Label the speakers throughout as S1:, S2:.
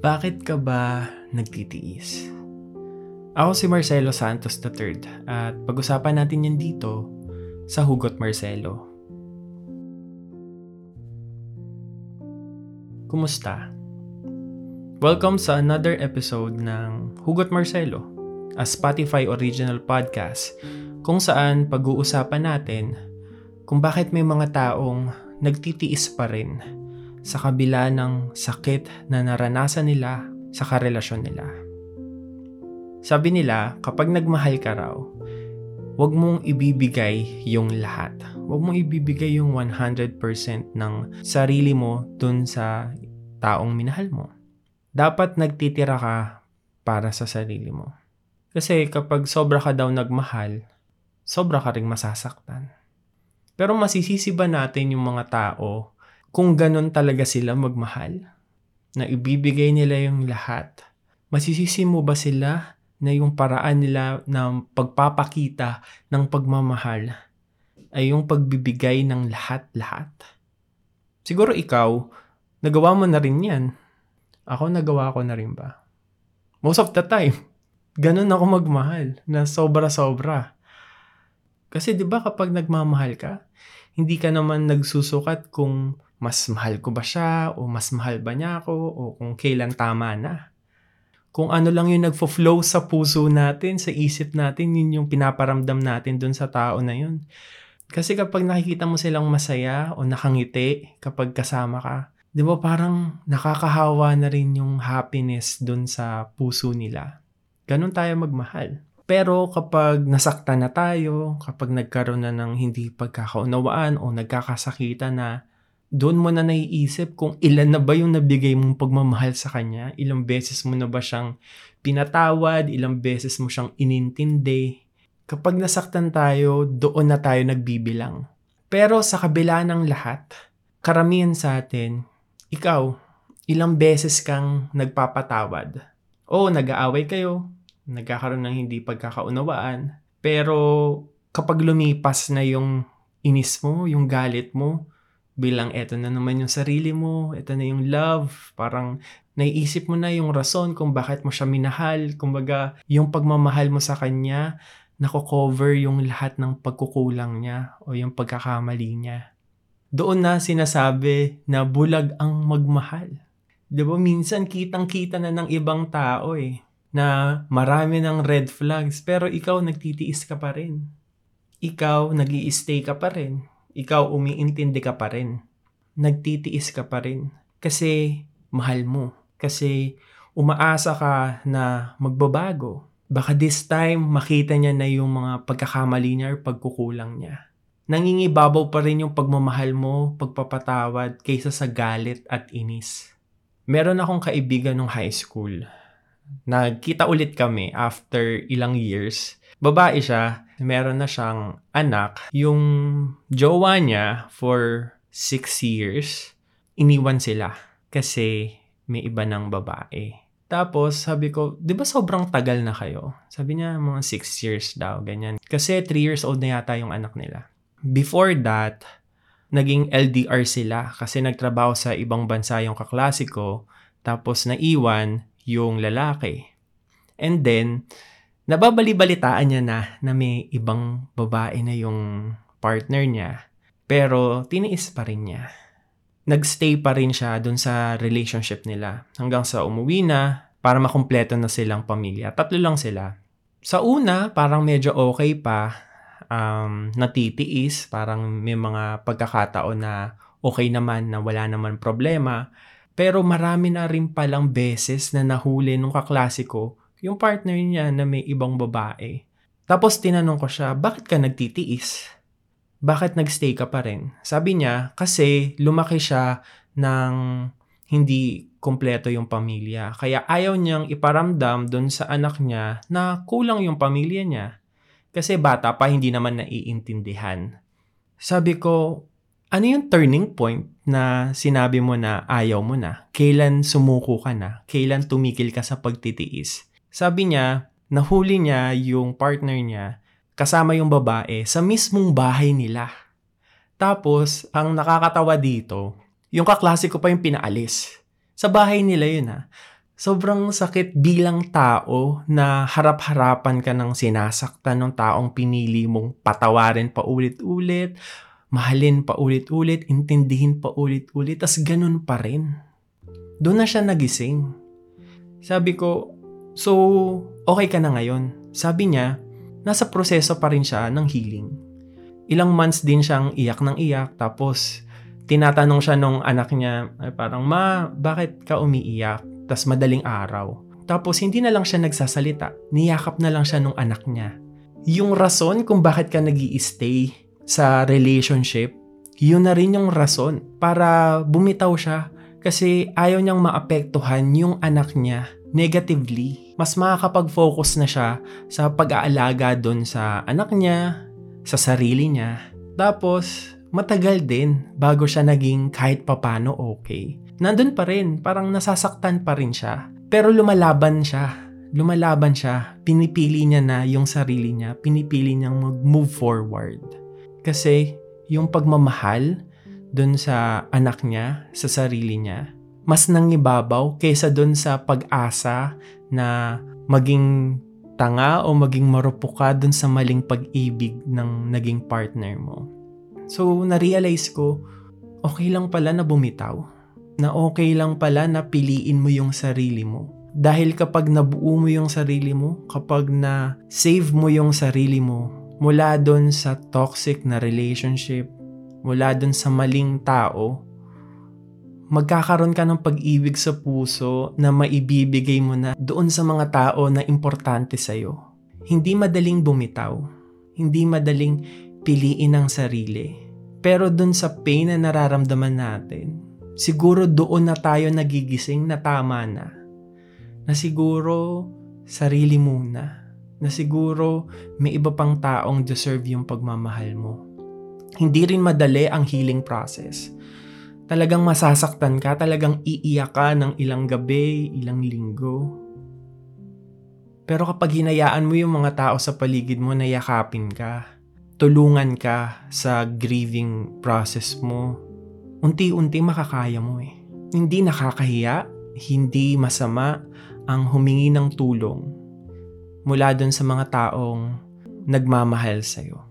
S1: Bakit ka ba nagtitiis? Ako si Marcelo Santos III at pag-usapan natin yan dito sa Hugot Marcelo. Kumusta? Welcome sa another episode ng Hugot Marcelo, a Spotify original podcast kung saan pag-uusapan natin kung bakit may mga taong nagtitiis pa rin sa kabila ng sakit na naranasan nila sa karelasyon nila. Sabi nila, kapag nagmahal ka raw, huwag mong ibibigay yung lahat. Huwag mong ibibigay yung 100% ng sarili mo dun sa taong minahal mo. Dapat nagtitira ka para sa sarili mo. Kasi kapag sobra ka daw nagmahal, sobra ka ring masasaktan. Pero masisisi ba natin yung mga tao kung ganun talaga sila magmahal? Na ibibigay nila yung lahat? Masisisi mo ba sila na yung paraan nila ng pagpapakita ng pagmamahal ay yung pagbibigay ng lahat-lahat? Siguro ikaw, nagawa mo na rin yan. Ako nagawa ko na rin ba? Most of the time, ganun ako magmahal na sobra-sobra. Kasi 'di ba kapag nagmamahal ka, hindi ka naman nagsusukat kung mas mahal ko ba siya o mas mahal ba niya ako o kung kailan tama na. Kung ano lang yung nagfo-flow sa puso natin, sa isip natin, yun yung pinaparamdam natin dun sa tao na yun. Kasi kapag nakikita mo silang masaya o nakangiti kapag kasama ka, di ba parang nakakahawa na rin yung happiness dun sa puso nila. Ganon tayo magmahal. Pero kapag nasaktan na tayo, kapag nagkaroon na ng hindi pagkakaunawaan o nagkakasakitan na, doon mo na naiisip kung ilan na ba yung nabigay mong pagmamahal sa kanya, ilang beses mo na ba siyang pinatawad, ilang beses mo siyang inintindi. Kapag nasaktan tayo, doon na tayo nagbibilang. Pero sa kabila ng lahat, karamihan sa atin, ikaw, ilang beses kang nagpapatawad. O nag-aaway kayo, nagkakaroon ng hindi pagkakaunawaan. Pero kapag lumipas na yung inis mo, yung galit mo, bilang eto na naman yung sarili mo, eto na yung love, parang naiisip mo na yung rason kung bakit mo siya minahal, kumbaga yung pagmamahal mo sa kanya, nako-cover yung lahat ng pagkukulang niya o yung pagkakamali niya. Doon na sinasabi na bulag ang magmahal. 'Di ba minsan kitang-kita na ng ibang tao eh na marami ng red flags pero ikaw nagtitiis ka pa rin. Ikaw nag stay ka pa rin. Ikaw umiintindi ka pa rin. Nagtitiis ka pa rin. Kasi mahal mo. Kasi umaasa ka na magbabago. Baka this time makita niya na yung mga pagkakamali niya or pagkukulang niya. Nangingibabaw pa rin yung pagmamahal mo, pagpapatawad kaysa sa galit at inis. Meron akong kaibigan nung high school nagkita ulit kami after ilang years. Babae siya, meron na siyang anak. Yung jowa niya for six years, iniwan sila kasi may iba ng babae. Tapos sabi ko, di ba sobrang tagal na kayo? Sabi niya, mga 6 years daw, ganyan. Kasi 3 years old na yata yung anak nila. Before that, naging LDR sila kasi nagtrabaho sa ibang bansa yung kaklasiko. Tapos naiwan, yung lalaki. And then, nababali-balitaan niya na na may ibang babae na yung partner niya. Pero tiniis pa rin niya. Nagstay pa rin siya dun sa relationship nila hanggang sa umuwi na para makumpleto na silang pamilya. Tatlo lang sila. Sa una, parang medyo okay pa. Um, natitiis. Parang may mga pagkakataon na okay naman, na wala naman problema. Pero marami na rin palang beses na nahuli nung kaklasiko yung partner niya na may ibang babae. Tapos tinanong ko siya, bakit ka nagtitiis? Bakit nagstay ka pa rin? Sabi niya, kasi lumaki siya ng hindi kompleto yung pamilya. Kaya ayaw niyang iparamdam doon sa anak niya na kulang yung pamilya niya. Kasi bata pa hindi naman naiintindihan. Sabi ko, ano yung turning point na sinabi mo na ayaw mo na? Kailan sumuko ka na? Kailan tumigil ka sa pagtitiis? Sabi niya, nahuli niya yung partner niya kasama yung babae sa mismong bahay nila. Tapos, ang nakakatawa dito, yung kaklase ko pa yung pinaalis. Sa bahay nila yun ha. sobrang sakit bilang tao na harap-harapan ka ng sinasaktan ng taong pinili mong patawarin pa ulit-ulit, mahalin pa ulit-ulit, intindihin pa ulit-ulit, tas ganun pa rin. Doon na siya nagising. Sabi ko, so okay ka na ngayon? Sabi niya, nasa proseso pa rin siya ng healing. Ilang months din siyang iyak ng iyak, tapos tinatanong siya nung anak niya, ay parang, Ma, bakit ka umiiyak? tas madaling araw. Tapos hindi na lang siya nagsasalita, niyakap na lang siya nung anak niya. Yung rason kung bakit ka nag stay sa relationship, yun na rin yung rason para bumitaw siya kasi ayaw niyang maapektuhan yung anak niya negatively. Mas makakapag-focus na siya sa pag-aalaga doon sa anak niya, sa sarili niya. Tapos, matagal din bago siya naging kahit papano okay nandun pa rin, parang nasasaktan pa rin siya. Pero lumalaban siya. Lumalaban siya. Pinipili niya na yung sarili niya. Pinipili niyang mag-move forward. Kasi yung pagmamahal dun sa anak niya, sa sarili niya, mas nangibabaw kaysa dun sa pag-asa na maging tanga o maging marupuka dun sa maling pag-ibig ng naging partner mo. So, na-realize ko, okay lang pala na bumitaw na okay lang pala na piliin mo yung sarili mo. Dahil kapag nabuo mo yung sarili mo, kapag na save mo yung sarili mo mula doon sa toxic na relationship, mula doon sa maling tao, magkakaroon ka ng pag-ibig sa puso na maibibigay mo na doon sa mga tao na importante sa'yo. Hindi madaling bumitaw. Hindi madaling piliin ang sarili. Pero doon sa pain na nararamdaman natin, siguro doon na tayo nagigising na tama na. Na siguro sarili muna. Na siguro may iba pang taong deserve yung pagmamahal mo. Hindi rin madali ang healing process. Talagang masasaktan ka, talagang iiyak ka ng ilang gabi, ilang linggo. Pero kapag hinayaan mo yung mga tao sa paligid mo na yakapin ka, tulungan ka sa grieving process mo, unti-unti makakaya mo eh. Hindi nakakahiya, hindi masama ang humingi ng tulong mula dun sa mga taong nagmamahal sa'yo.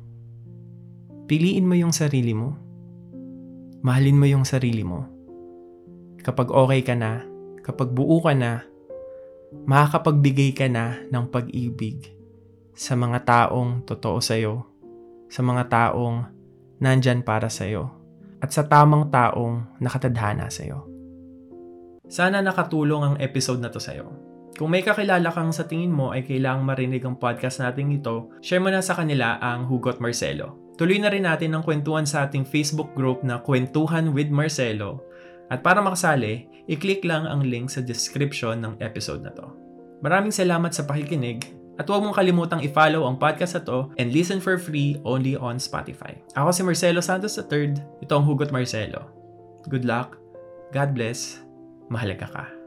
S1: Piliin mo yung sarili mo. Mahalin mo yung sarili mo. Kapag okay ka na, kapag buo ka na, makakapagbigay ka na ng pag-ibig sa mga taong totoo sa'yo, sa mga taong nandyan para sa'yo at sa tamang taong nakatadhana sa iyo. Sana nakatulong ang episode na to sa iyo. Kung may kakilala kang sa tingin mo ay kailangang marinig ang podcast natin ito, share mo na sa kanila ang Hugot Marcelo. Tuloy na rin natin ang kwentuhan sa ating Facebook group na Kwentuhan with Marcelo. At para makasali, i-click lang ang link sa description ng episode na to. Maraming salamat sa pakikinig at huwag mong kalimutang i-follow ang podcast na to and listen for free only on Spotify. Ako si Marcelo Santos III. Ito ang Hugot Marcelo. Good luck. God bless. Mahalaga ka.